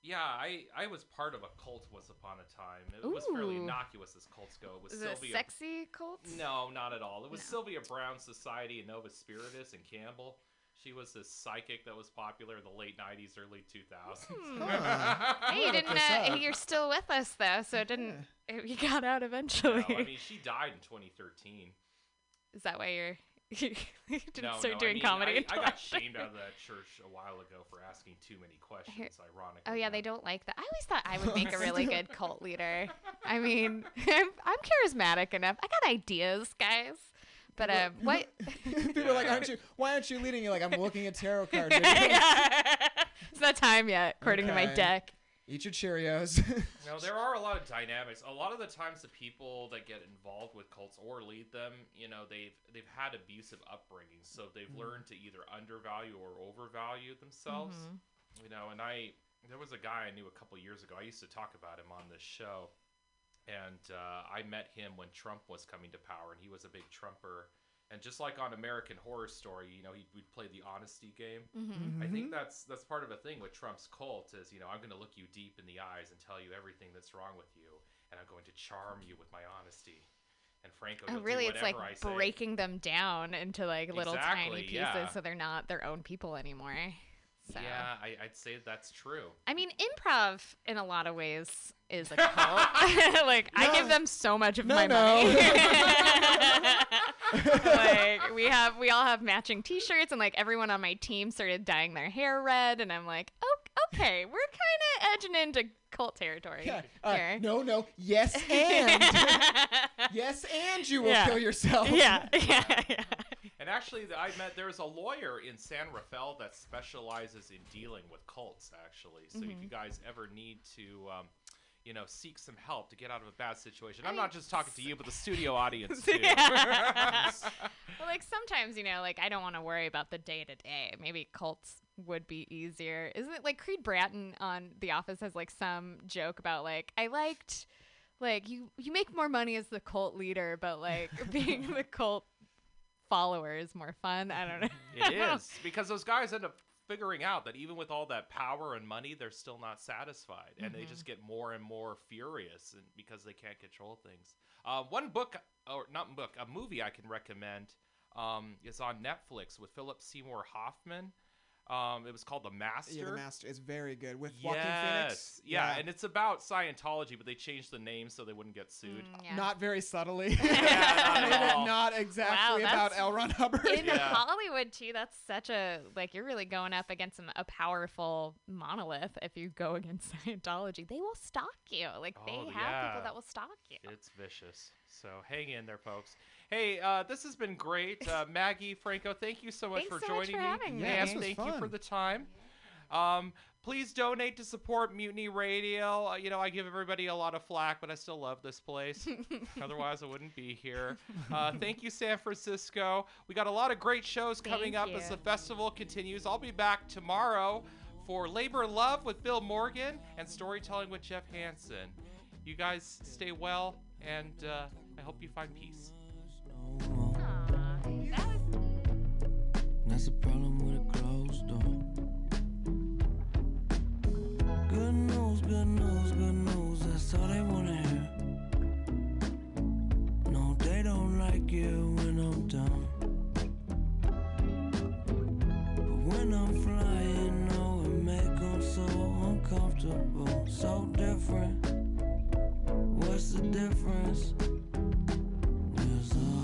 yeah, I I was part of a cult once upon a time. It was fairly innocuous as cults go. It was it a Sylvia. sexy cult? No, not at all. It was No. Sylvia Browne Society and Novus Spiritus and Campbell. She was this psychic that was popular in the late '90s, early 2000s. Hmm. *laughs* Hey, you didn't. Uh, you're still with us though, so it didn't. You got out eventually. No, I mean, she died in 2013. Is that why you're? *laughs* you didn't no, start no, doing I mean, comedy I, until I got after. shamed out of that church a while ago for asking too many questions. Ironically. Oh yeah, they don't like that. I always thought I would make a *laughs* really good cult leader. I mean, I'm, I'm charismatic enough. I got ideas, guys. But uh, what? People *laughs* are like, aren't you? Why aren't you leading? You're like, I'm looking at tarot cards. *laughs* *laughs* it's not time yet, according to my deck. Eat your Cheerios. No, there are a lot of dynamics. A lot of the times, the people that get involved with cults or lead them, you know, they've they've had abusive upbringings, so they've Mm-hmm. learned to either undervalue or overvalue themselves. Mhm. You know, and I there was a guy I knew a couple years ago. I used to talk about him on this show, and uh, I met him when Trump was coming to power, and he was a big Trumper. And just like on American Horror Story, you know, he would play the honesty game. Mm-hmm. I think that's that's part of a thing with Trump's cult is you know I'm going to look you deep in the eyes and tell you everything that's wrong with you, and I'm going to charm you with my honesty. And Franco, Oh, you'll do really? It's like whatever I say. breaking them down into like little tiny pieces, yeah. so they're not their own people anymore. So. Yeah, I, I'd say that's true. I mean, improv in a lot of ways is a cult. *laughs* *laughs* like I give them so much of No, my no. money. *laughs* like we have, we all have matching T-shirts, and like everyone on my team started dyeing their hair red, and I'm like, oh, okay, we're kind of edging into cult territory yeah. Uh, here. no, no. Yes, and yes, and you will Yeah. kill yourself. yeah, yeah, yeah. And actually, I met there's a lawyer in San Rafael that specializes in dealing with cults. Actually, so Mm-hmm. if you guys ever need to. Um, you know, seek some help to get out of a bad situation. I I'm not just talking to you, but the studio *laughs* audience *laughs* too. *laughs* Well, like sometimes, you know, like I don't want to worry about the day to day. Maybe cults would be easier. Isn't it like Creed Bratton on The Office has like some joke about like I liked like you you make more money as the cult leader, but like being the cult follower is more fun. I don't know. It is because those guys end up figuring out that even with all that power and money, they're still not satisfied, and Mm-hmm. they just get more and more furious, and because they can't control things. Uh, one book, or not book, a movie I can recommend um, is on Netflix with Philip Seymour Hoffman. Um, it was called The Master. Yeah, the master is very good with Joaquin yes, Phoenix. yeah, and it's about Scientology, but they changed the name so they wouldn't get sued. Mm, yeah. not very subtly. *laughs* Yeah, not at *laughs* all. not exactly Wow, about that's- L. Ron Hubbard. In Yeah. Hollywood too, that's such a like you're really going up against some, a powerful monolith. If you go against *laughs* Scientology, they will stalk you. Like they Oh, have yeah. people that will stalk you. It's vicious. So hang in there, folks. Hey, uh, this has been great. *laughs* Uh, Maggie, Franco, thank you so much Thanks for so much joining for me. having me. Yeah, and this was thank you for the time. Um, please donate to support Mutiny Radio. Uh, you know, I give everybody a lot of flack, but I still love this place. *laughs* Otherwise, I wouldn't be here. Uh, thank you, San Francisco. We got a lot of great shows coming Thank up as the festival continues. I'll be back tomorrow for Labor Love with Bill Morgan and Storytelling with Jeff Hansen. You guys stay well, and uh, I hope you find peace. That's problem with a closed door. Good news, good news, good news. That's all they wanna hear. No, they don't like it when I'm down. But when I'm flying, no, it make 'em so uncomfortable, so different. What's the difference? There's a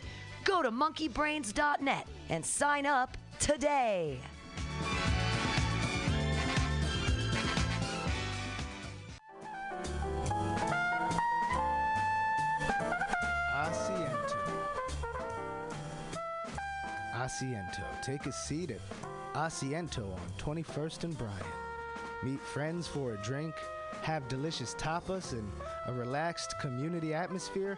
Go to monkeybrains.net and sign up today. Asiento. Asiento. Take a seat at Asiento on 21st and Bryant. Meet friends for a drink, have delicious tapas, and a relaxed community atmosphere.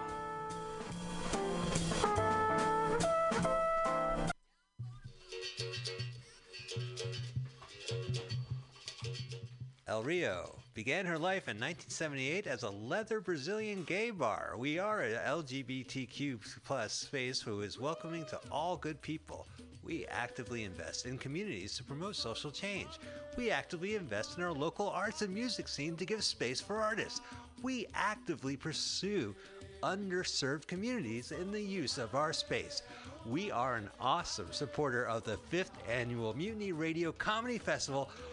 Rio began her life in 1978 as a leather Brazilian gay bar. We are an LGBTQ plus space who is welcoming to all good people. We actively invest in communities to promote social change. We actively invest in our local arts and music scene to give space for artists. We actively pursue underserved communities in the use of our space. We are an awesome supporter of the fifth annual Mutiny Radio Comedy Festival,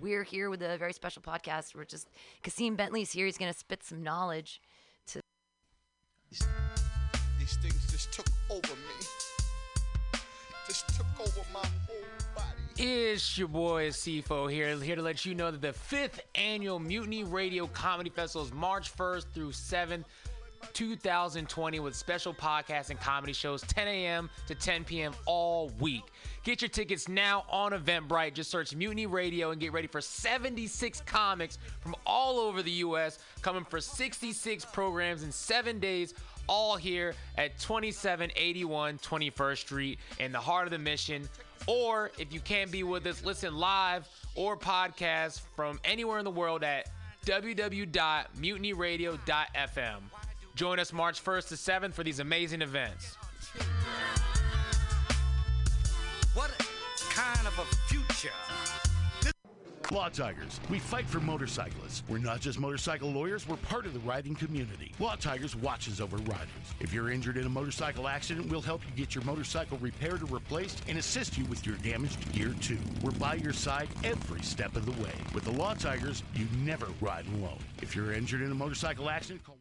We're here with a very special podcast. We're just, Kasim Bentley's here. He's going to spit some knowledge to. These things just took over me. Just took over my whole body. It's your boy CFO here, here to let you know that the fifth annual Mutiny Radio Comedy Festival is March 1st through 7th, 2020, with special podcasts and comedy shows 10 a.m. to 10 p.m. all week. Get your tickets now on Eventbrite. Just search Mutiny Radio and get ready for 76 comics from all over the U.S. coming for 66 programs in seven days all here at 2781 21st Street in the heart of the mission. Or if you can't be with us, listen live or podcast from anywhere in the world at www.mutinyradio.fm. Join us March 1st to 7th for these amazing events. What kind of a future? Law Tigers, we fight for motorcyclists. We're not just motorcycle lawyers, we're part of the riding community. Law Tigers watches over riders. If you're injured in a motorcycle accident, we'll help you get your motorcycle repaired or replaced and assist you with your damaged gear too. We're by your side every step of the way. With the Law Tigers, you never ride alone. If you're injured in a motorcycle accident, call